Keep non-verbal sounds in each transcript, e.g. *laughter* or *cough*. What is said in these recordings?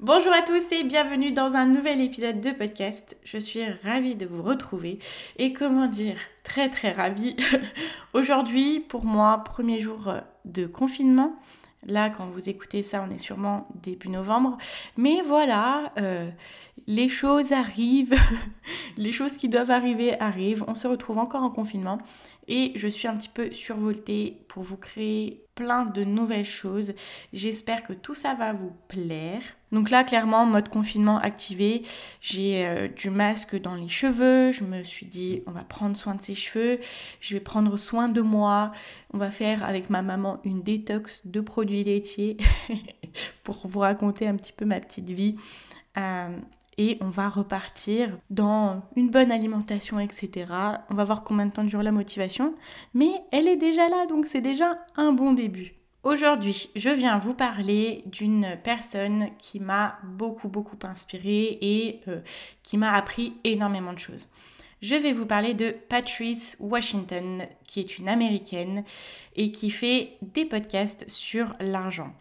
Bonjour à tous et bienvenue dans un nouvel épisode de podcast. Je suis ravie de vous retrouver et comment dire, très très ravie. *laughs* Aujourd'hui, pour moi, premier jour de confinement. Là, quand vous écoutez ça, on est sûrement début novembre. Mais voilà, euh, les choses arrivent, *laughs* les choses qui doivent arriver arrivent. On se retrouve encore en confinement et je suis un petit peu survoltée pour vous créer plein de nouvelles choses. J'espère que tout ça va vous plaire. Donc là, clairement, mode confinement activé. J'ai euh, du masque dans les cheveux. Je me suis dit, on va prendre soin de ses cheveux. Je vais prendre soin de moi. On va faire avec ma maman une détox de produits laitiers *laughs* pour vous raconter un petit peu ma petite vie. Euh, et on va repartir dans une bonne alimentation, etc. On va voir combien de temps dure la motivation, mais elle est déjà là, donc c'est déjà un bon début. Aujourd'hui, je viens vous parler d'une personne qui m'a beaucoup beaucoup inspirée et euh, qui m'a appris énormément de choses. Je vais vous parler de Patrice Washington, qui est une américaine et qui fait des podcasts sur l'argent.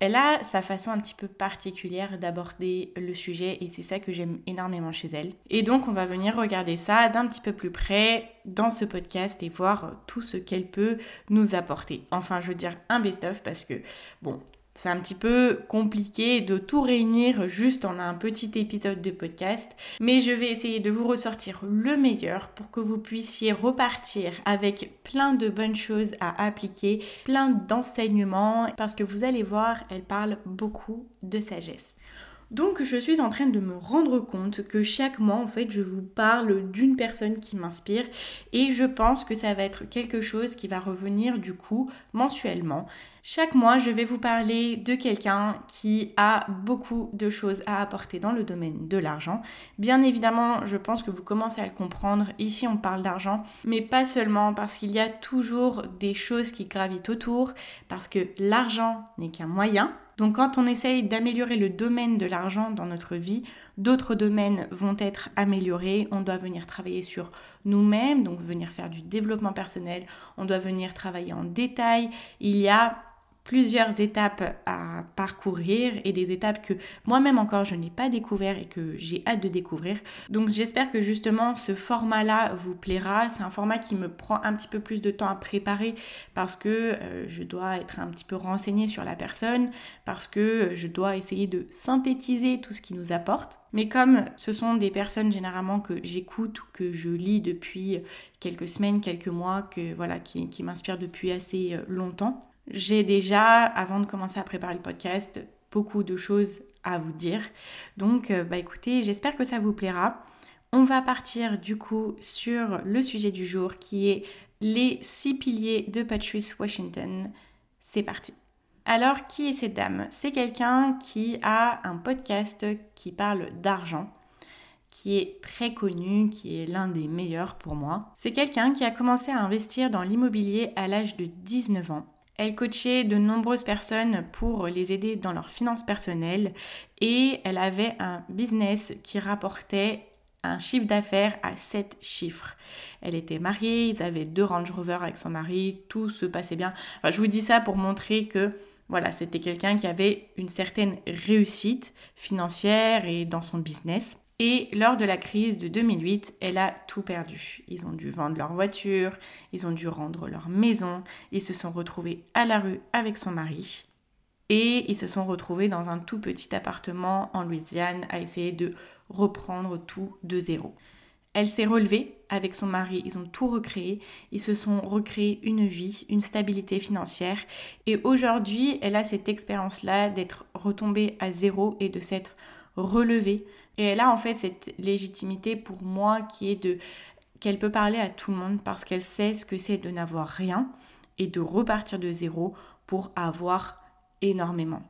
Elle a sa façon un petit peu particulière d'aborder le sujet et c'est ça que j'aime énormément chez elle. Et donc on va venir regarder ça d'un petit peu plus près dans ce podcast et voir tout ce qu'elle peut nous apporter. Enfin je veux dire un best-of parce que bon, c'est un petit peu compliqué de tout réunir juste en un petit épisode de podcast, mais je vais essayer de vous ressortir le meilleur pour que vous puissiez repartir avec plein de bonnes choses à appliquer, plein d'enseignements, parce que vous allez voir, elle parle beaucoup de sagesse. Donc je suis en train de me rendre compte que chaque mois en fait je vous parle d'une personne qui m'inspire et je pense que ça va être quelque chose qui va revenir du coup mensuellement. Chaque mois je vais vous parler de quelqu'un qui a beaucoup de choses à apporter dans le domaine de l'argent. Bien évidemment je pense que vous commencez à le comprendre, ici on parle d'argent, mais pas seulement parce qu'il y a toujours des choses qui gravitent autour, parce que l'argent n'est qu'un moyen donc quand on essaye d'améliorer le domaine de l'argent dans notre vie, d'autres domaines vont être améliorés. On doit venir travailler sur nous-mêmes, donc venir faire du développement personnel. On doit venir travailler en détail. Il y a plusieurs étapes à parcourir et des étapes que moi-même encore je n'ai pas découvert et que j'ai hâte de découvrir. Donc j'espère que justement ce format-là vous plaira. C'est un format qui me prend un petit peu plus de temps à préparer parce que euh, je dois être un petit peu renseignée sur la personne, parce que je dois essayer de synthétiser tout ce qui nous apporte. Mais comme ce sont des personnes généralement que j'écoute ou que je lis depuis quelques semaines, quelques mois, que voilà, qui, qui m'inspirent depuis assez euh, longtemps, j'ai déjà, avant de commencer à préparer le podcast, beaucoup de choses à vous dire. Donc, euh, bah écoutez, j'espère que ça vous plaira. On va partir du coup sur le sujet du jour qui est les six piliers de Patrice Washington. C'est parti. Alors, qui est cette dame? C'est quelqu'un qui a un podcast qui parle d'argent, qui est très connu, qui est l'un des meilleurs pour moi. C'est quelqu'un qui a commencé à investir dans l'immobilier à l'âge de 19 ans elle coachait de nombreuses personnes pour les aider dans leurs finances personnelles et elle avait un business qui rapportait un chiffre d'affaires à 7 chiffres. Elle était mariée, ils avaient deux Range Rover avec son mari, tout se passait bien. Je vous dis ça pour montrer que voilà, c'était quelqu'un qui avait une certaine réussite financière et dans son business. Et lors de la crise de 2008, elle a tout perdu. Ils ont dû vendre leur voiture, ils ont dû rendre leur maison, ils se sont retrouvés à la rue avec son mari. Et ils se sont retrouvés dans un tout petit appartement en Louisiane à essayer de reprendre tout de zéro. Elle s'est relevée avec son mari, ils ont tout recréé, ils se sont recréés une vie, une stabilité financière et aujourd'hui elle a cette expérience-là d'être retombée à zéro et de s'être relevée et elle a en fait cette légitimité pour moi qui est de qu'elle peut parler à tout le monde parce qu'elle sait ce que c'est de n'avoir rien et de repartir de zéro pour avoir énormément.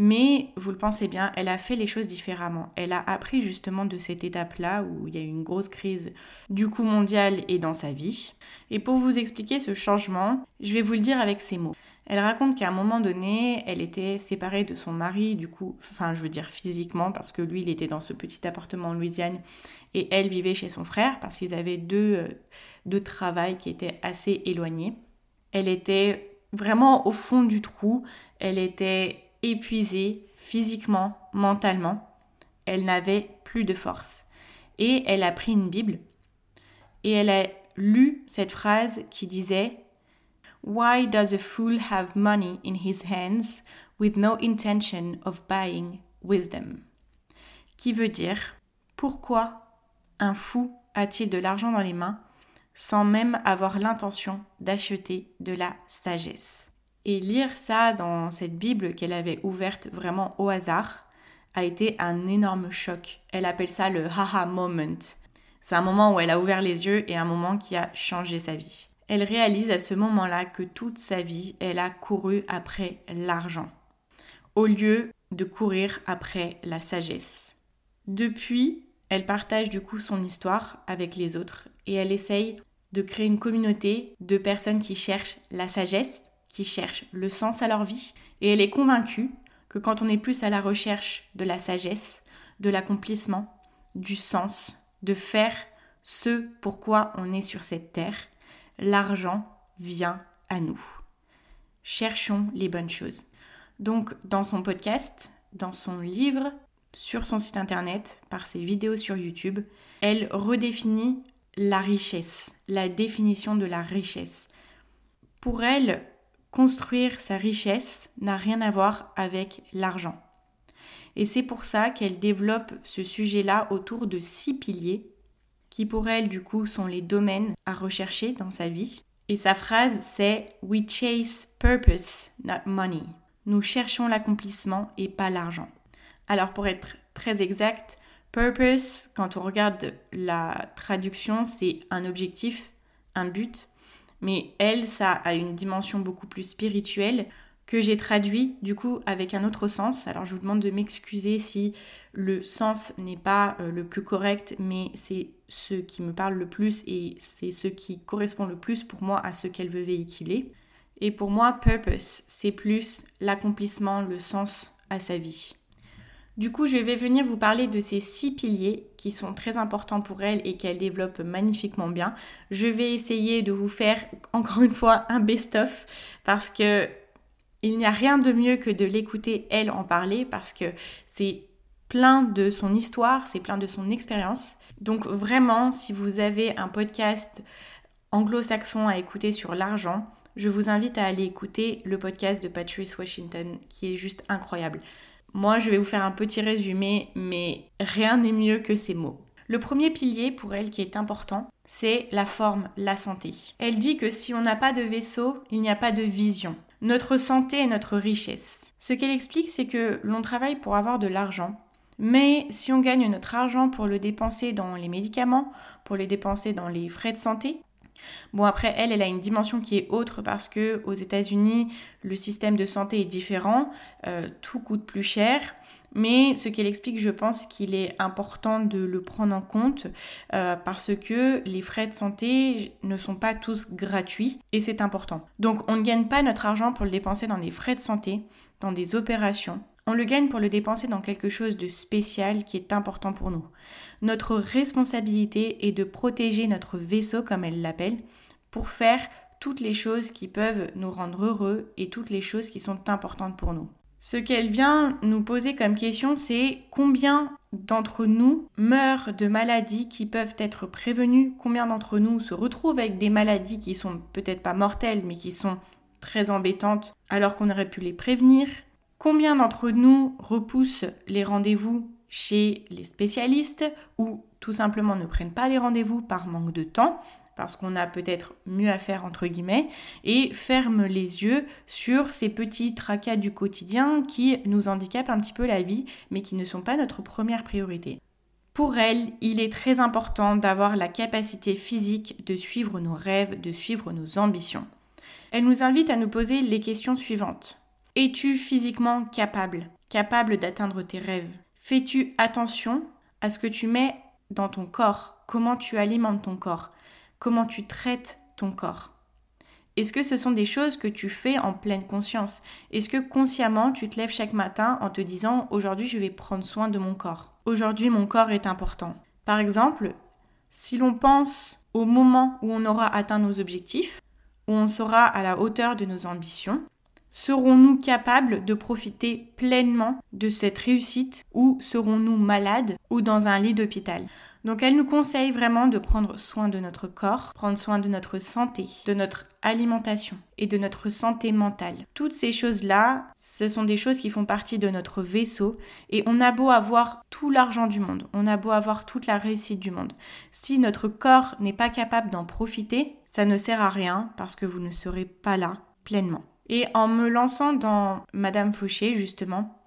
Mais vous le pensez bien, elle a fait les choses différemment. Elle a appris justement de cette étape-là où il y a eu une grosse crise du coup mondial et dans sa vie. Et pour vous expliquer ce changement, je vais vous le dire avec ces mots. Elle raconte qu'à un moment donné, elle était séparée de son mari, du coup, enfin je veux dire physiquement, parce que lui, il était dans ce petit appartement en Louisiane et elle vivait chez son frère, parce qu'ils avaient deux, euh, deux travails qui étaient assez éloignés. Elle était vraiment au fond du trou, elle était épuisée physiquement, mentalement. Elle n'avait plus de force. Et elle a pris une Bible et elle a lu cette phrase qui disait Why does a fool have money in his hands with no intention of buying wisdom? Qui veut dire Pourquoi un fou a-t-il de l'argent dans les mains sans même avoir l'intention d'acheter de la sagesse? Et lire ça dans cette Bible qu'elle avait ouverte vraiment au hasard a été un énorme choc. Elle appelle ça le haha moment. C'est un moment où elle a ouvert les yeux et un moment qui a changé sa vie. Elle réalise à ce moment-là que toute sa vie, elle a couru après l'argent, au lieu de courir après la sagesse. Depuis, elle partage du coup son histoire avec les autres et elle essaye de créer une communauté de personnes qui cherchent la sagesse qui cherchent le sens à leur vie et elle est convaincue que quand on est plus à la recherche de la sagesse, de l'accomplissement, du sens, de faire ce pourquoi on est sur cette terre, l'argent vient à nous. Cherchons les bonnes choses. Donc dans son podcast, dans son livre, sur son site internet, par ses vidéos sur YouTube, elle redéfinit la richesse, la définition de la richesse. Pour elle, construire sa richesse n'a rien à voir avec l'argent. Et c'est pour ça qu'elle développe ce sujet-là autour de six piliers qui pour elle du coup sont les domaines à rechercher dans sa vie. Et sa phrase c'est We chase purpose, not money. Nous cherchons l'accomplissement et pas l'argent. Alors pour être très exact, purpose, quand on regarde la traduction, c'est un objectif, un but mais elle, ça a une dimension beaucoup plus spirituelle que j'ai traduit du coup avec un autre sens. Alors je vous demande de m'excuser si le sens n'est pas euh, le plus correct, mais c'est ce qui me parle le plus et c'est ce qui correspond le plus pour moi à ce qu'elle veut véhiculer. Et pour moi, purpose, c'est plus l'accomplissement, le sens à sa vie. Du coup, je vais venir vous parler de ces six piliers qui sont très importants pour elle et qu'elle développe magnifiquement bien. Je vais essayer de vous faire encore une fois un best-of parce que il n'y a rien de mieux que de l'écouter elle en parler parce que c'est plein de son histoire, c'est plein de son expérience. Donc vraiment, si vous avez un podcast anglo-saxon à écouter sur l'argent, je vous invite à aller écouter le podcast de Patrice Washington qui est juste incroyable. Moi, je vais vous faire un petit résumé, mais rien n'est mieux que ces mots. Le premier pilier pour elle qui est important, c'est la forme, la santé. Elle dit que si on n'a pas de vaisseau, il n'y a pas de vision. Notre santé est notre richesse. Ce qu'elle explique, c'est que l'on travaille pour avoir de l'argent, mais si on gagne notre argent pour le dépenser dans les médicaments, pour les dépenser dans les frais de santé, Bon après elle, elle a une dimension qui est autre parce que aux États-Unis, le système de santé est différent, euh, tout coûte plus cher. Mais ce qu'elle explique, je pense qu'il est important de le prendre en compte euh, parce que les frais de santé ne sont pas tous gratuits et c'est important. Donc on ne gagne pas notre argent pour le dépenser dans des frais de santé, dans des opérations. On le gagne pour le dépenser dans quelque chose de spécial qui est important pour nous. Notre responsabilité est de protéger notre vaisseau, comme elle l'appelle, pour faire toutes les choses qui peuvent nous rendre heureux et toutes les choses qui sont importantes pour nous. Ce qu'elle vient nous poser comme question, c'est combien d'entre nous meurent de maladies qui peuvent être prévenues, combien d'entre nous se retrouvent avec des maladies qui sont peut-être pas mortelles, mais qui sont très embêtantes alors qu'on aurait pu les prévenir, Combien d'entre nous repoussent les rendez-vous chez les spécialistes ou tout simplement ne prennent pas les rendez-vous par manque de temps? Parce qu'on a peut-être mieux à faire entre guillemets, et ferment les yeux sur ces petits tracas du quotidien qui nous handicapent un petit peu la vie, mais qui ne sont pas notre première priorité. Pour elle, il est très important d'avoir la capacité physique de suivre nos rêves, de suivre nos ambitions. Elle nous invite à nous poser les questions suivantes. Es-tu physiquement capable capable d'atteindre tes rêves? Fais-tu attention à ce que tu mets dans ton corps? Comment tu alimentes ton corps? Comment tu traites ton corps. Est-ce que ce sont des choses que tu fais en pleine conscience? Est-ce que consciemment tu te lèves chaque matin en te disant aujourd'hui je vais prendre soin de mon corps. Aujourd'hui mon corps est important. Par exemple, si l'on pense au moment où on aura atteint nos objectifs, où on sera à la hauteur de nos ambitions, serons-nous capables de profiter pleinement de cette réussite ou serons-nous malades ou dans un lit d'hôpital? Donc elle nous conseille vraiment de prendre soin de notre corps, prendre soin de notre santé, de notre alimentation et de notre santé mentale. Toutes ces choses-là, ce sont des choses qui font partie de notre vaisseau et on a beau avoir tout l'argent du monde, on a beau avoir toute la réussite du monde. Si notre corps n'est pas capable d'en profiter, ça ne sert à rien parce que vous ne serez pas là pleinement. Et en me lançant dans Madame Fauché, justement,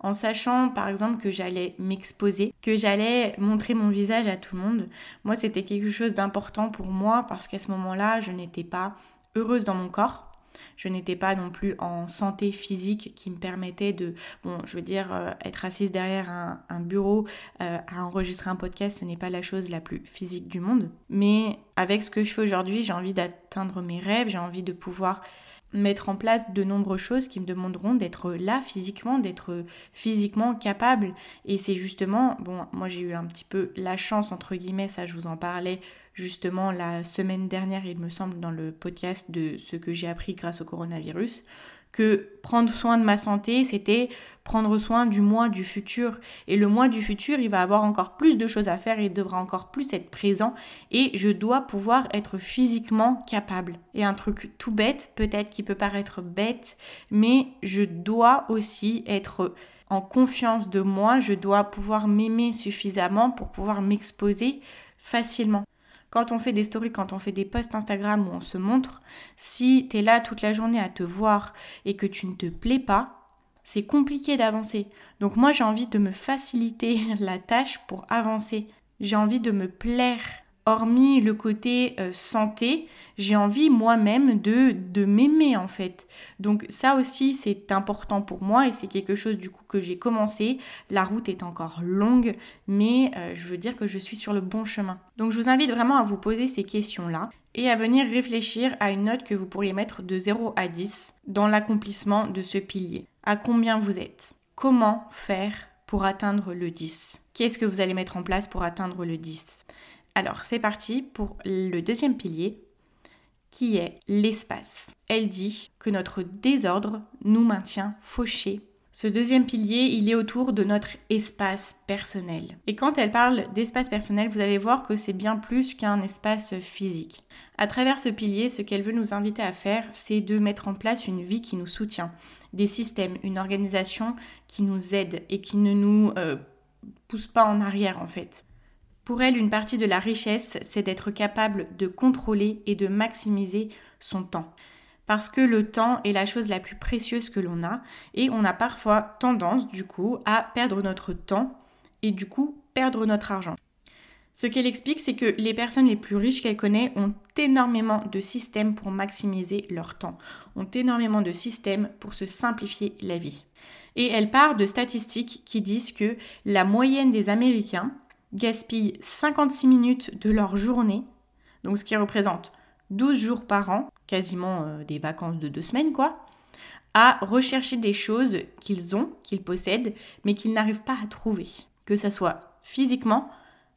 en sachant par exemple que j'allais m'exposer, que j'allais montrer mon visage à tout le monde. Moi, c'était quelque chose d'important pour moi parce qu'à ce moment-là, je n'étais pas heureuse dans mon corps. Je n'étais pas non plus en santé physique qui me permettait de, bon, je veux dire, euh, être assise derrière un, bureau euh, à enregistrer un podcast, ce n'est pas la chose la plus physique du monde. Mais avec ce que je fais aujourd'hui, j'ai envie d'atteindre mes rêves, j'ai envie de pouvoir mettre en place de nombreuses choses qui me demanderont d'être là physiquement, d'être physiquement capable. Et c'est justement, bon, moi j'ai eu un petit peu la chance, entre guillemets, ça je vous en parlais justement la semaine dernière, il me semble, dans le podcast de ce que j'ai appris grâce au coronavirus, que prendre soin de ma santé, c'était prendre soin du moi du futur. Et le moi du futur, il va avoir encore plus de choses à faire, il devra encore plus être présent et je dois pouvoir être physiquement capable. Et un truc tout bête, peut-être qui peut paraître bête, mais je dois aussi être en confiance de moi, je dois pouvoir m'aimer suffisamment pour pouvoir m'exposer facilement. Quand on fait des stories, quand on fait des posts Instagram où on se montre, si tu es là toute la journée à te voir et que tu ne te plais pas, c'est compliqué d'avancer. Donc moi j'ai envie de me faciliter *laughs* la tâche pour avancer. J'ai envie de me plaire hormis le côté euh, santé, j'ai envie moi-même de, de m'aimer en fait. Donc ça aussi c'est important pour moi et c'est quelque chose du coup que j'ai commencé. La route est encore longue, mais euh, je veux dire que je suis sur le bon chemin. Donc je vous invite vraiment à vous poser ces questions-là et à venir réfléchir à une note que vous pourriez mettre de 0 à 10 dans l'accomplissement de ce pilier. À combien vous êtes? Comment faire pour atteindre le 10 Qu'est-ce que vous allez mettre en place pour atteindre le 10 alors c'est parti pour le deuxième pilier qui est l'espace. Elle dit que notre désordre nous maintient fauchés. Ce deuxième pilier, il est autour de notre espace personnel. Et quand elle parle d'espace personnel, vous allez voir que c'est bien plus qu'un espace physique. À travers ce pilier, ce qu'elle veut nous inviter à faire, c'est de mettre en place une vie qui nous soutient, des systèmes, une organisation qui nous aide et qui ne nous euh, pousse pas en arrière en fait. Pour elle, une partie de la richesse, c'est d'être capable de contrôler et de maximiser son temps. Parce que le temps est la chose la plus précieuse que l'on a et on a parfois tendance du coup à perdre notre temps et du coup perdre notre argent. Ce qu'elle explique, c'est que les personnes les plus riches qu'elle connaît ont énormément de systèmes pour maximiser leur temps, ont énormément de systèmes pour se simplifier la vie. Et elle part de statistiques qui disent que la moyenne des Américains gaspillent 56 minutes de leur journée, donc ce qui représente 12 jours par an, quasiment euh, des vacances de deux semaines quoi, à rechercher des choses qu'ils ont, qu'ils possèdent, mais qu'ils n'arrivent pas à trouver. Que ce soit physiquement,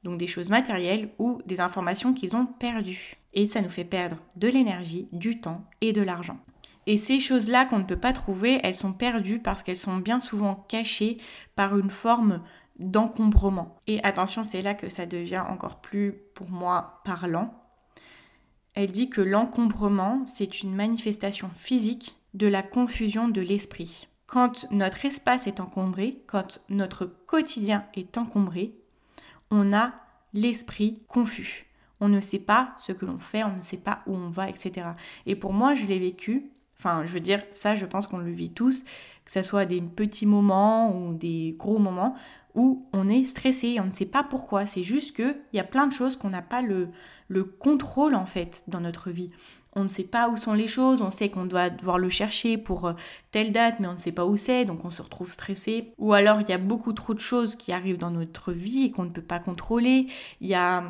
donc des choses matérielles, ou des informations qu'ils ont perdues. Et ça nous fait perdre de l'énergie, du temps et de l'argent. Et ces choses-là qu'on ne peut pas trouver, elles sont perdues parce qu'elles sont bien souvent cachées par une forme d'encombrement. Et attention, c'est là que ça devient encore plus, pour moi, parlant. Elle dit que l'encombrement, c'est une manifestation physique de la confusion de l'esprit. Quand notre espace est encombré, quand notre quotidien est encombré, on a l'esprit confus. On ne sait pas ce que l'on fait, on ne sait pas où on va, etc. Et pour moi, je l'ai vécu. Enfin, je veux dire, ça, je pense qu'on le vit tous, que ce soit des petits moments ou des gros moments où on est stressé, on ne sait pas pourquoi. C'est juste qu'il y a plein de choses qu'on n'a pas le, le contrôle en fait dans notre vie. on ne sait pas où sont les choses, on sait qu'on doit devoir le chercher pour euh, telle date, mais on ne sait pas où c'est, donc on se retrouve stressé. Ou alors il y a beaucoup trop de choses qui arrivent dans notre vie et qu'on ne peut pas contrôler. Il y a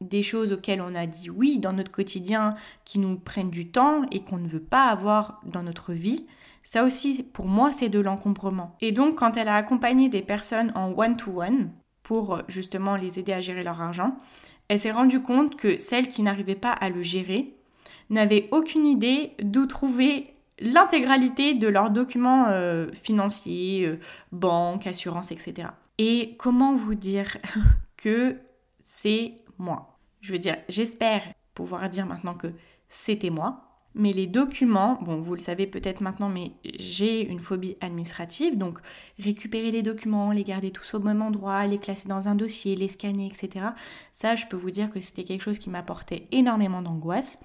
des choses auxquelles on a dit oui dans notre quotidien qui nous prennent du temps et qu'on ne veut pas avoir dans notre vie. Ça aussi, pour moi, c'est de l'encombrement. Et donc, quand elle a accompagné des personnes en one-to-one pour justement les aider à gérer leur argent, elle s'est rendue compte que celles qui n'arrivaient pas à le gérer n'avaient aucune idée d'où trouver l'intégralité de leurs documents euh, financiers, euh, banque, assurance, etc. Et comment vous dire *laughs* que c'est moi? Je veux dire, j'espère pouvoir dire maintenant que c'était moi. Mais les documents, bon, vous le savez peut-être maintenant, mais j'ai une phobie administrative, donc récupérer les documents, les garder tous au même endroit, les classer dans un dossier, les scanner, etc. Ça, je peux vous dire que c'était quelque chose qui m'apportait énormément d'angoisse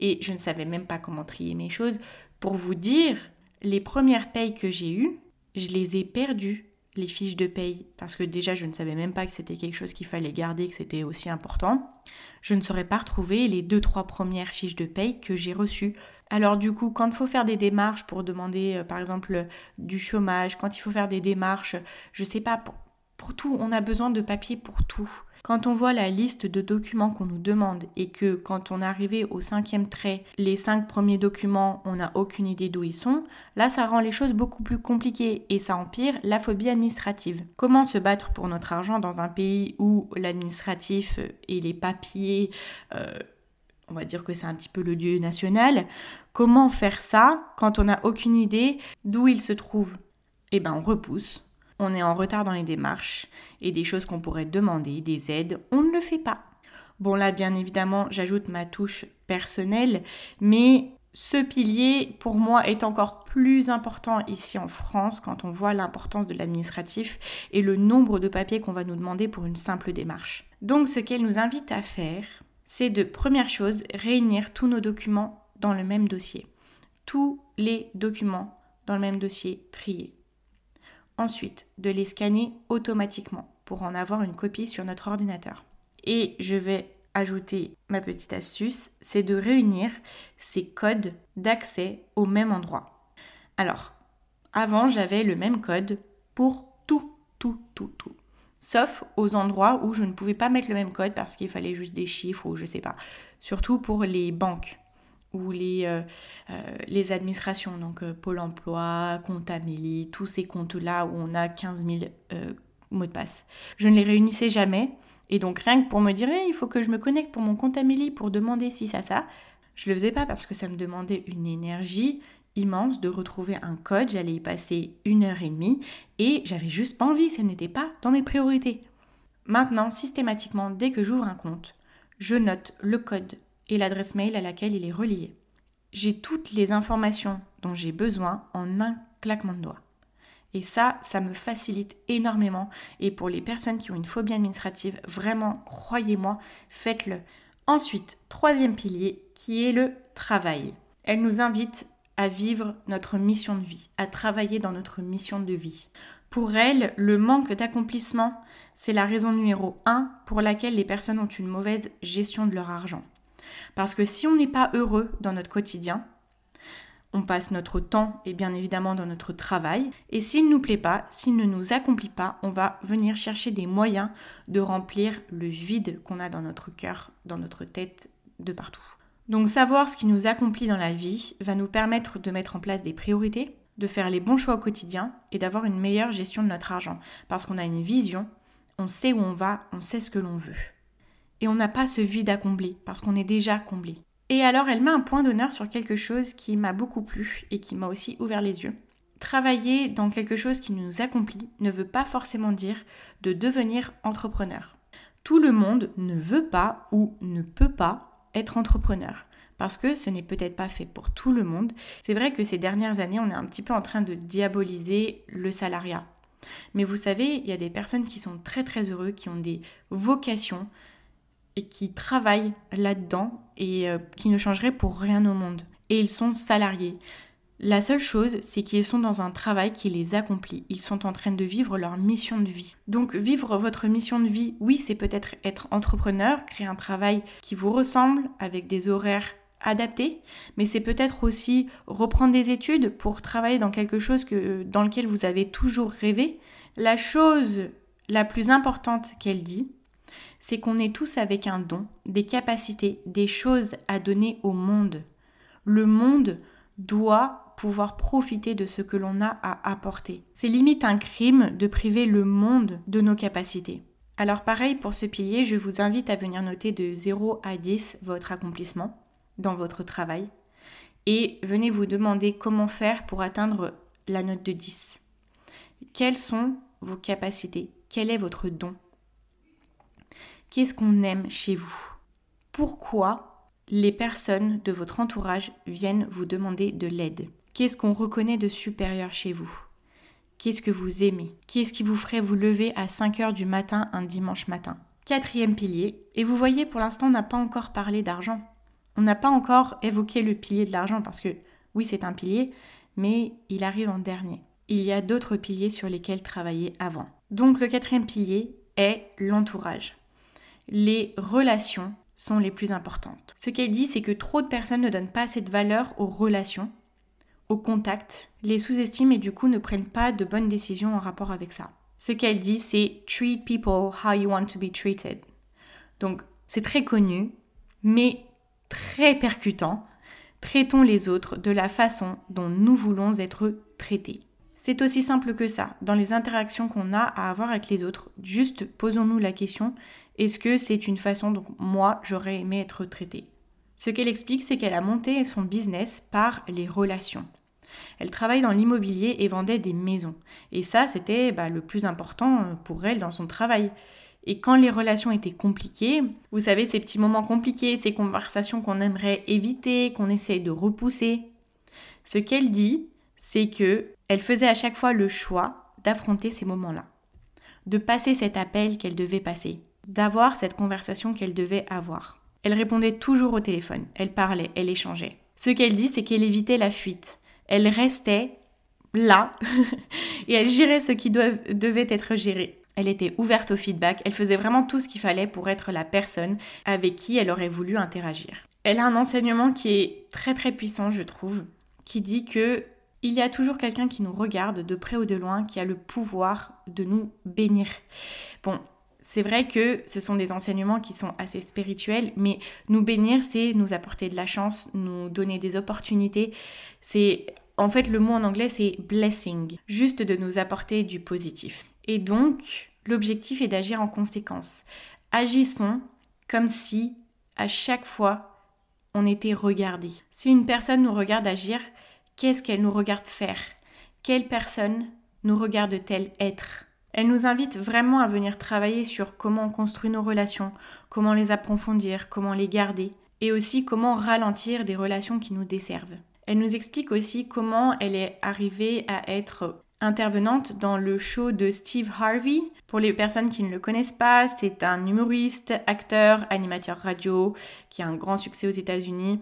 et je ne savais même pas comment trier mes choses. Pour vous dire, les premières payes que j'ai eues, je les ai perdues les fiches de paye, parce que déjà je ne savais même pas que c'était quelque chose qu'il fallait garder, que c'était aussi important, je ne saurais pas retrouver les deux trois premières fiches de paye que j'ai reçues. Alors du coup, quand il faut faire des démarches pour demander euh, par exemple du chômage, quand il faut faire des démarches, je sais pas pour, pour tout, on a besoin de papier pour tout. Quand on voit la liste de documents qu'on nous demande et que quand on arrivé au cinquième trait, les cinq premiers documents, on n'a aucune idée d'où ils sont, là ça rend les choses beaucoup plus compliquées et ça empire la phobie administrative. Comment se battre pour notre argent dans un pays où l'administratif et les papiers... On va dire que c'est un petit peu le dieu national? Comment faire ça quand on n'a aucune idée d'où il se trouve? Eh ben on repousse, on est en retard dans les démarches et des choses qu'on pourrait demander, des aides, on ne le fait pas. Bon là, bien évidemment, j'ajoute ma touche personnelle, mais ce pilier, pour moi, est encore plus important ici en France quand on voit l'importance de l'administratif et le nombre de papiers qu'on va nous demander pour une simple démarche. Donc ce qu'elle nous invite à faire, c'est de, première chose, réunir tous nos documents dans le même dossier. Tous les documents dans le même dossier triés. Ensuite, de les scanner automatiquement pour en avoir une copie sur notre ordinateur. Et je vais ajouter ma petite astuce, c'est de réunir ces codes d'accès au même endroit. Alors, avant, j'avais le même code pour tout, tout, tout, tout. Sauf aux endroits où je ne pouvais pas mettre le même code parce qu'il fallait juste des chiffres ou je sais pas. Surtout pour les banques euh, euh, les administrations, donc euh, Pôle emploi, Comptamélie, tous ces comptes-là où on a 15 000 mots de passe. Je ne les réunissais jamais. Et donc rien que pour me dire, il faut que je me connecte pour mon compte Amélie pour demander si ça, ça, je le faisais pas parce que ça me demandait une énergie immense de retrouver un code. J'allais y passer une heure et demie et j'avais juste pas envie, ça n'était pas dans mes priorités. Maintenant, systématiquement, dès que j'ouvre un compte, je note le code et l'adresse mail à laquelle il est relié. J'ai toutes les informations dont j'ai besoin en un claquement de doigts. Et ça, ça me facilite énormément. Et pour les personnes qui ont une phobie administrative, vraiment, croyez-moi, faites-le. Ensuite, troisième pilier, qui est le travail. Elle nous invite à vivre notre mission de vie, à travailler dans notre mission de vie. Pour elle, le manque d'accomplissement, c'est la raison numéro un pour laquelle les personnes ont une mauvaise gestion de leur argent. Parce que si on n'est pas heureux dans notre quotidien, on passe notre temps et bien évidemment dans notre travail. Et s'il ne nous plaît pas, s'il ne nous accomplit pas, on va venir chercher des moyens de remplir le vide qu'on a dans notre cœur, dans notre tête, de partout. Donc savoir ce qui nous accomplit dans la vie va nous permettre de mettre en place des priorités, de faire les bons choix au quotidien et d'avoir une meilleure gestion de notre argent. Parce qu'on a une vision, on sait où on va, on sait ce que l'on veut et on n'a pas ce vide à combler parce qu'on est déjà comblé. Et alors elle met un point d'honneur sur quelque chose qui m'a beaucoup plu et qui m'a aussi ouvert les yeux. Travailler dans quelque chose qui nous accomplit ne veut pas forcément dire de devenir entrepreneur. Tout le monde ne veut pas ou ne peut pas être entrepreneur parce que ce n'est peut-être pas fait pour tout le monde. C'est vrai que ces dernières années, on est un petit peu en train de diaboliser le salariat. Mais vous savez, il y a des personnes qui sont très très heureux, qui ont des vocations, et qui travaillent là-dedans et euh, qui ne changeraient pour rien au monde. Et ils sont salariés. La seule chose, c'est qu'ils sont dans un travail qui les accomplit. Ils sont en train de vivre leur mission de vie. Donc vivre votre mission de vie, oui, c'est peut-être être entrepreneur, créer un travail qui vous ressemble avec des horaires adapter, mais c'est peut-être aussi reprendre des études pour travailler dans quelque chose que, dans lequel vous avez toujours rêvé. La chose la plus importante qu'elle dit, c'est qu'on est tous avec un don, des capacités, des choses à donner au monde. Le monde doit pouvoir profiter de ce que l'on a à apporter. C'est limite un crime de priver le monde de nos capacités. Alors pareil pour ce pilier, je vous invite à venir noter de 0 à 10 votre accomplissement dans votre travail et venez vous demander comment faire pour atteindre la note de 10. Quelles sont vos capacités? Quel est votre don? Qu'est-ce qu'on aime chez vous? Pourquoi les personnes de votre entourage viennent vous demander de l'aide? Qu'est-ce qu'on reconnaît de supérieur chez vous? Qu'est-ce que vous aimez? Qu'est-ce qui vous ferait vous lever à 5 heures du matin un dimanche matin? Quatrième pilier, et vous voyez pour l'instant on n'a pas encore parlé d'argent. On n'a pas encore évoqué le pilier de l'argent parce que oui, c'est un pilier, mais il arrive en dernier. Il y a d'autres piliers sur lesquels travailler avant. Donc le quatrième pilier est l'entourage. Les relations sont les plus importantes. Ce qu'elle dit, c'est que trop de personnes ne donnent pas de valeur aux relations, aux contacts, les sous-estiment et du coup ne prennent pas de bonnes décisions en rapport avec ça. Ce qu'elle dit, c'est treat people how you want to be treated. Donc c'est très connu, mais très percutant, traitons les autres de la façon dont nous voulons être traités. C'est aussi simple que ça. Dans les interactions qu'on a à avoir avec les autres, juste posons-nous la question, est-ce que c'est une façon dont moi j'aurais aimé être traité Ce qu'elle explique, c'est qu'elle a monté son business par les relations. Elle travaille dans l'immobilier et vendait des maisons. Et ça, c'était bah, le plus important pour elle dans son travail. Et quand les relations étaient compliquées, vous savez, ces petits moments compliqués, ces conversations qu'on aimerait éviter, qu'on essaye de repousser, ce qu'elle dit, c'est que elle faisait à chaque fois le choix d'affronter ces moments-là, de passer cet appel qu'elle devait passer, d'avoir cette conversation qu'elle devait avoir. Elle répondait toujours au téléphone, elle parlait, elle échangeait. Ce qu'elle dit, c'est qu'elle évitait la fuite. Elle restait là *laughs* et elle gérait ce qui devait être géré. Elle était ouverte au feedback, elle faisait vraiment tout ce qu'il fallait pour être la personne avec qui elle aurait voulu interagir. Elle a un enseignement qui est très très puissant, je trouve, qui dit que il y a toujours quelqu'un qui nous regarde de près ou de loin, qui a le pouvoir de nous bénir. Bon, c'est vrai que ce sont des enseignements qui sont assez spirituels, mais nous bénir, c'est nous apporter de la chance, nous donner des opportunités. C'est en fait le mot en anglais c'est blessing, juste de nous apporter du positif. Et donc, l'objectif est d'agir en conséquence. Agissons comme si à chaque fois on était regardé. Si une personne nous regarde agir, qu'est-ce qu'elle nous regarde faire? Quelle personne nous regarde-t-elle être? Elle nous invite vraiment à venir travailler sur comment on construit nos relations, comment les approfondir, comment les garder, et aussi comment ralentir des relations qui nous desservent. Elle nous explique aussi comment elle est arrivée à être intervenante dans le show de Steve Harvey. Pour les personnes qui ne le connaissent pas, c'est un humoriste, acteur, animateur radio qui a un grand succès aux États-Unis.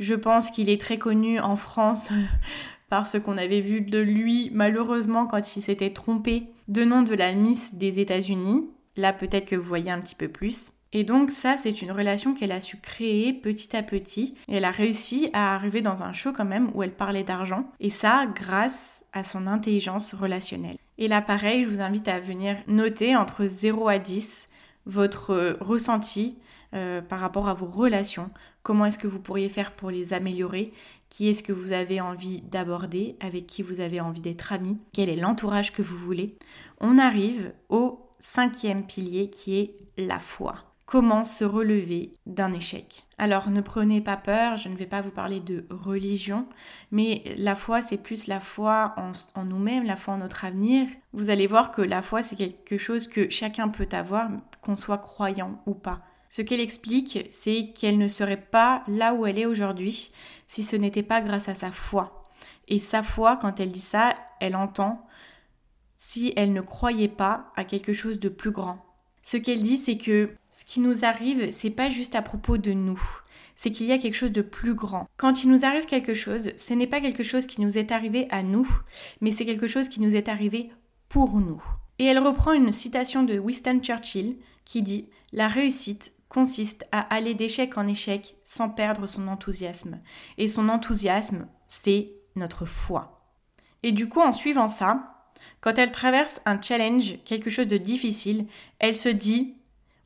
Je pense qu'il est très connu en France *laughs* par ce qu'on avait vu de lui malheureusement quand il s'était trompé de nom de la Miss des États-Unis. Là peut-être que vous voyez un petit peu plus. Et donc ça, c'est une relation qu'elle a su créer petit à petit. Et elle a réussi à arriver dans un show quand même où elle parlait d'argent. Et ça, grâce à son intelligence relationnelle. Et là, pareil, je vous invite à venir noter entre 0 à 10 votre ressenti euh, par rapport à vos relations. Comment est-ce que vous pourriez faire pour les améliorer? Qui est-ce que vous avez envie d'aborder? Avec qui vous avez envie d'être ami Quel est l'entourage que vous voulez? On arrive au cinquième pilier qui est la foi comment se relever d'un échec? Alors ne prenez pas peur, je ne vais pas vous parler de religion, mais la foi c'est plus la foi en, nous-mêmes, la foi en notre avenir. Vous allez voir que la foi c'est quelque chose que chacun peut avoir, qu'on soit croyant ou pas. Ce qu'elle explique, c'est qu'elle ne serait pas là où elle est aujourd'hui si ce n'était pas grâce à sa foi. Et sa foi, quand elle dit ça, elle entend si elle ne croyait pas à quelque chose de plus grand, ce qu'elle dit, c'est que ce qui nous arrive, c'est pas juste à propos de nous. C'est qu'il y a quelque chose de plus grand. Quand il nous arrive quelque chose, ce n'est pas quelque chose qui nous est arrivé à nous, mais c'est quelque chose qui nous est arrivé pour nous. Et elle reprend une citation de Winston Churchill qui dit La réussite consiste à aller d'échec en échec sans perdre son enthousiasme. Et son enthousiasme, c'est notre foi. Et du coup, en suivant ça, quand elle traverse un challenge, quelque chose de difficile, elle se dit,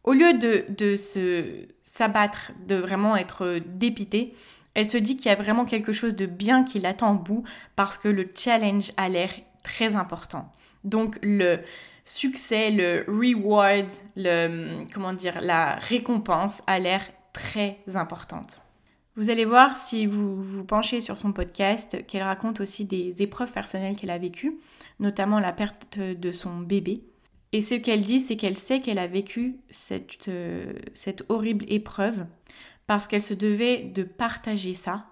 au lieu de, de se s'abattre, de vraiment être dépitée, elle se dit qu'il y a vraiment quelque chose de bien qui l'attend au bout parce que le challenge a l'air très important. Donc le succès, le reward, le comment dire, la récompense a l'air très importante. Vous allez voir si vous vous penchez sur son podcast qu'elle raconte aussi des épreuves personnelles qu'elle a vécues, notamment la perte de son bébé. Et ce qu'elle dit, c'est qu'elle sait qu'elle a vécu cette, euh, cette horrible épreuve parce qu'elle se devait de partager ça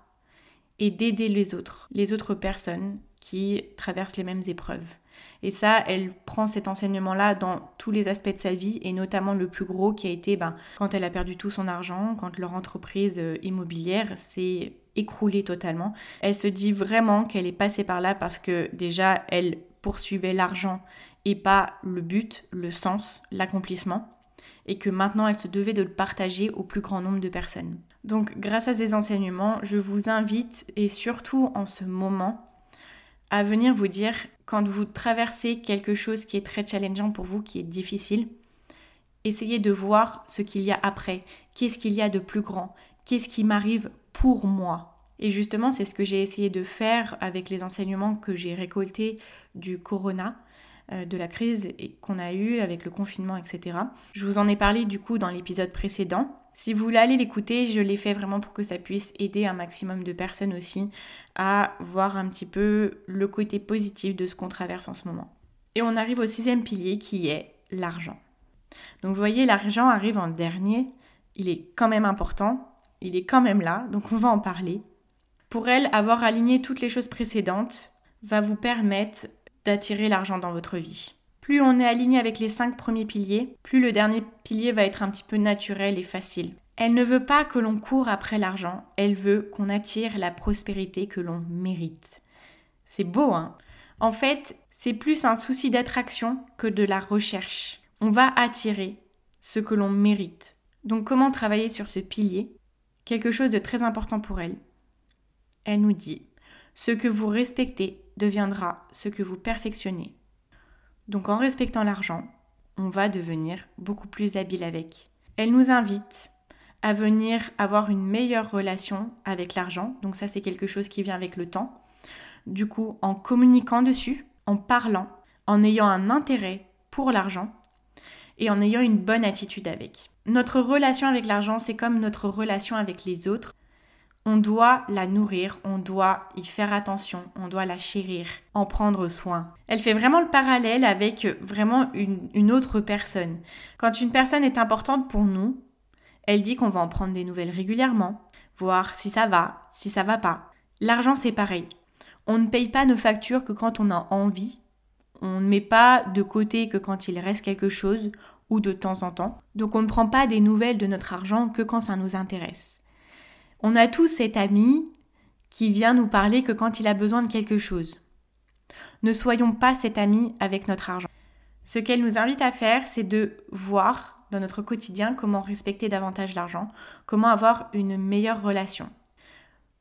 et d'aider les autres, les autres personnes qui traversent les mêmes épreuves. Et ça, elle prend cet enseignement-là dans tous les aspects de sa vie, et notamment le plus gros qui a été ben, quand elle a perdu tout son argent, quand leur entreprise euh, immobilière s'est écroulée totalement. Elle se dit vraiment qu'elle est passée par là parce que déjà, elle poursuivait l'argent et pas le but, le sens, l'accomplissement, et que maintenant elle se devait de le partager au plus grand nombre de personnes. Donc grâce à ces enseignements, je vous invite, et surtout en ce moment, à venir vous dire quand vous traversez quelque chose qui est très challengeant pour vous, qui est difficile, essayez de voir ce qu'il y a après. Qu'est-ce qu'il y a de plus grand? Qu'est-ce qui m'arrive pour moi? Et justement, c'est ce que j'ai essayé de faire avec les enseignements que j'ai récoltés du corona, euh, de la crise qu'on a eue avec le confinement, etc. Je vous en ai parlé du coup dans l'épisode précédent. Si vous voulez aller l'écouter, je l'ai fait vraiment pour que ça puisse aider un maximum de personnes aussi à voir un petit peu le côté positif de ce qu'on traverse en ce moment. Et on arrive au sixième pilier qui est l'argent. Donc vous voyez, l'argent arrive en dernier, il est quand même important, il est quand même là, donc on va en parler. Pour elle, avoir aligné toutes les choses précédentes va vous permettre d'attirer l'argent dans votre vie. Plus on est aligné avec les cinq premiers piliers, plus le dernier pilier va être un petit peu naturel et facile. Elle ne veut pas que l'on court après l'argent, elle veut qu'on attire la prospérité que l'on mérite. C'est beau, hein? En fait, c'est plus un souci d'attraction que de la recherche. On va attirer ce que l'on mérite. Donc comment travailler sur ce pilier? Quelque chose de très important pour elle. Elle nous dit, ce que vous respectez deviendra ce que vous perfectionnez. Donc en respectant l'argent, on va devenir beaucoup plus habile avec. Elle nous invite à venir avoir une meilleure relation avec l'argent. Donc ça c'est quelque chose qui vient avec le temps. Du coup, en communiquant dessus, en parlant, en ayant un intérêt pour l'argent et en ayant une bonne attitude avec. Notre relation avec l'argent, c'est comme notre relation avec les autres on doit la nourrir, on doit y faire attention, on doit la chérir, en prendre soin. Elle fait vraiment le parallèle avec vraiment une, autre personne. Quand une personne est importante pour nous, elle dit qu'on va en prendre des nouvelles régulièrement, voir si ça va, si ça va pas. L'argent c'est pareil. On ne paye pas nos factures que quand on a envie. On ne met pas de côté que quand il reste quelque chose ou de temps en temps. Donc on ne prend pas des nouvelles de notre argent que quand ça nous intéresse. On a tous cet ami qui vient nous parler que quand il a besoin de quelque chose. Ne soyons pas cet ami avec notre argent. Ce qu'elle nous invite à faire, c'est de voir dans notre quotidien comment respecter davantage l'argent, comment avoir une meilleure relation.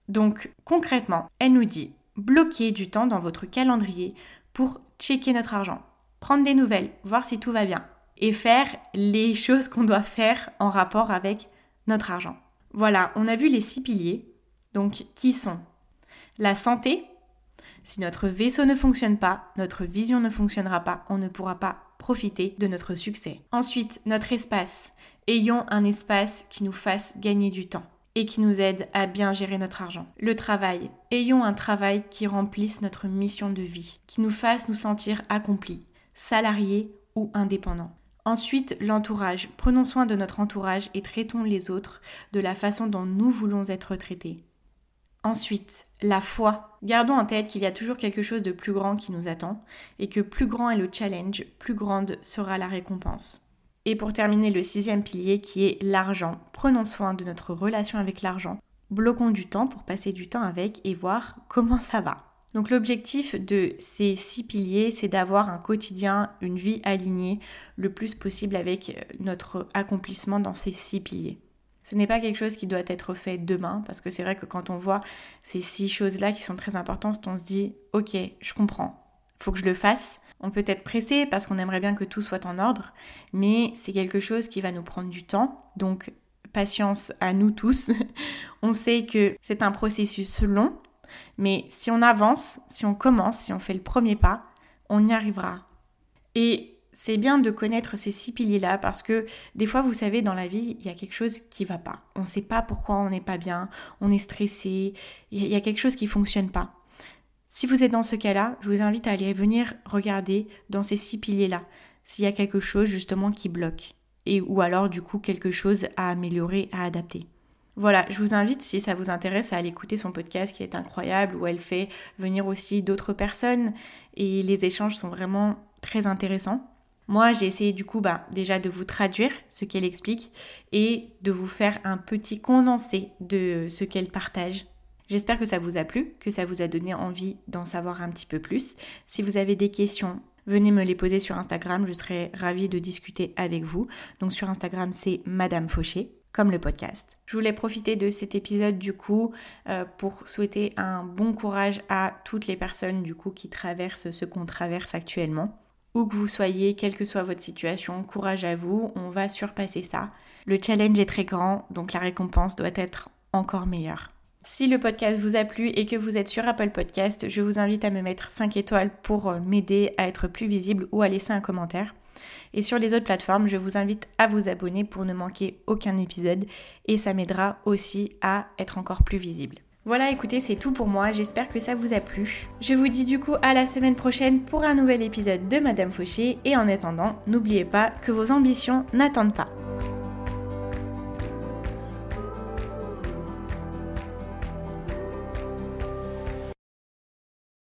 Donc concrètement, elle nous dit bloquez du temps dans votre calendrier pour checker notre argent, prendre des nouvelles, voir si tout va bien et faire les *laughs* choses qu'on doit faire en rapport avec notre argent. Voilà, on a vu les six piliers. Donc, qui sont? La santé. Si notre vaisseau ne fonctionne pas, notre vision ne fonctionnera pas, on ne pourra pas profiter de notre succès. Ensuite, notre espace. Ayons un espace qui nous fasse gagner du temps et qui nous aide à bien gérer notre argent. Le travail. Ayons un travail qui remplisse notre mission de vie, qui nous fasse nous sentir accomplis, salariés ou indépendants. Ensuite, l'entourage. Prenons soin de notre entourage et traitons les autres de la façon dont nous voulons être traités. Ensuite, la foi. Gardons en tête qu'il y a toujours quelque chose de plus grand qui nous attend et que plus grand est le challenge, plus grande sera la récompense. Et pour terminer, le sixième pilier qui est l'argent. Prenons soin de notre relation avec l'argent. Bloquons du temps pour passer du temps avec et voir comment ça va. Donc l'objectif de ces six piliers, c'est d'avoir un quotidien, une vie alignée le plus possible avec euh, notre accomplissement dans ces six piliers. Ce n'est pas quelque chose qui doit être fait demain, parce que c'est vrai que quand on voit ces six choses-là qui sont très importantes, on se dit, ok, je comprends, faut que je le fasse. On peut être pressé parce qu'on aimerait bien que tout soit en ordre, mais c'est quelque chose qui va nous prendre du temps. Donc patience à nous tous. *laughs* on sait que c'est un processus long, mais si on avance, si on commence, si on fait le premier pas, on y arrivera. Et c'est bien de connaître ces six piliers-là parce que des fois, vous savez, dans la vie, il y a quelque chose qui va pas. On ne sait pas pourquoi on n'est pas bien, on est stressé, il y a quelque chose qui fonctionne pas. Si vous êtes dans ce cas-là, je vous invite à aller venir regarder dans ces six piliers-là s'il y a quelque chose justement qui bloque et ou alors du coup quelque chose à améliorer, à adapter. Voilà, je vous invite, si ça vous intéresse, à aller écouter son podcast qui est incroyable, où elle fait venir aussi d'autres personnes et les échanges sont vraiment très intéressants. Moi, j'ai essayé du coup bah, déjà de vous traduire ce qu'elle explique et de vous faire un petit condensé de ce qu'elle partage. J'espère que ça vous a plu, que ça vous a donné envie d'en savoir un petit peu plus. Si vous avez des questions, venez me les poser sur Instagram, je serai ravie de discuter avec vous. Donc sur Instagram, c'est Madame Fauché comme le podcast. Je voulais profiter de cet épisode du coup euh, pour souhaiter un bon courage à toutes les personnes du coup qui traversent ce qu'on traverse actuellement. Où que vous soyez, quelle que soit votre situation, courage à vous, on va surpasser ça. Le challenge est très grand, donc la récompense doit être encore meilleure. Si le podcast vous a plu et que vous êtes sur Apple Podcast, je vous invite à me mettre 5 étoiles pour euh, m'aider à être plus visible ou à laisser un commentaire. Et sur les autres plateformes, je vous invite à vous abonner pour ne manquer aucun épisode et ça m'aidera aussi à être encore plus visible. Voilà, écoutez, c'est tout pour moi. J'espère que ça vous a plu. Je vous dis du coup à la semaine prochaine pour un nouvel épisode de Madame Fauché. Et en attendant, n'oubliez pas que vos ambitions n'attendent pas.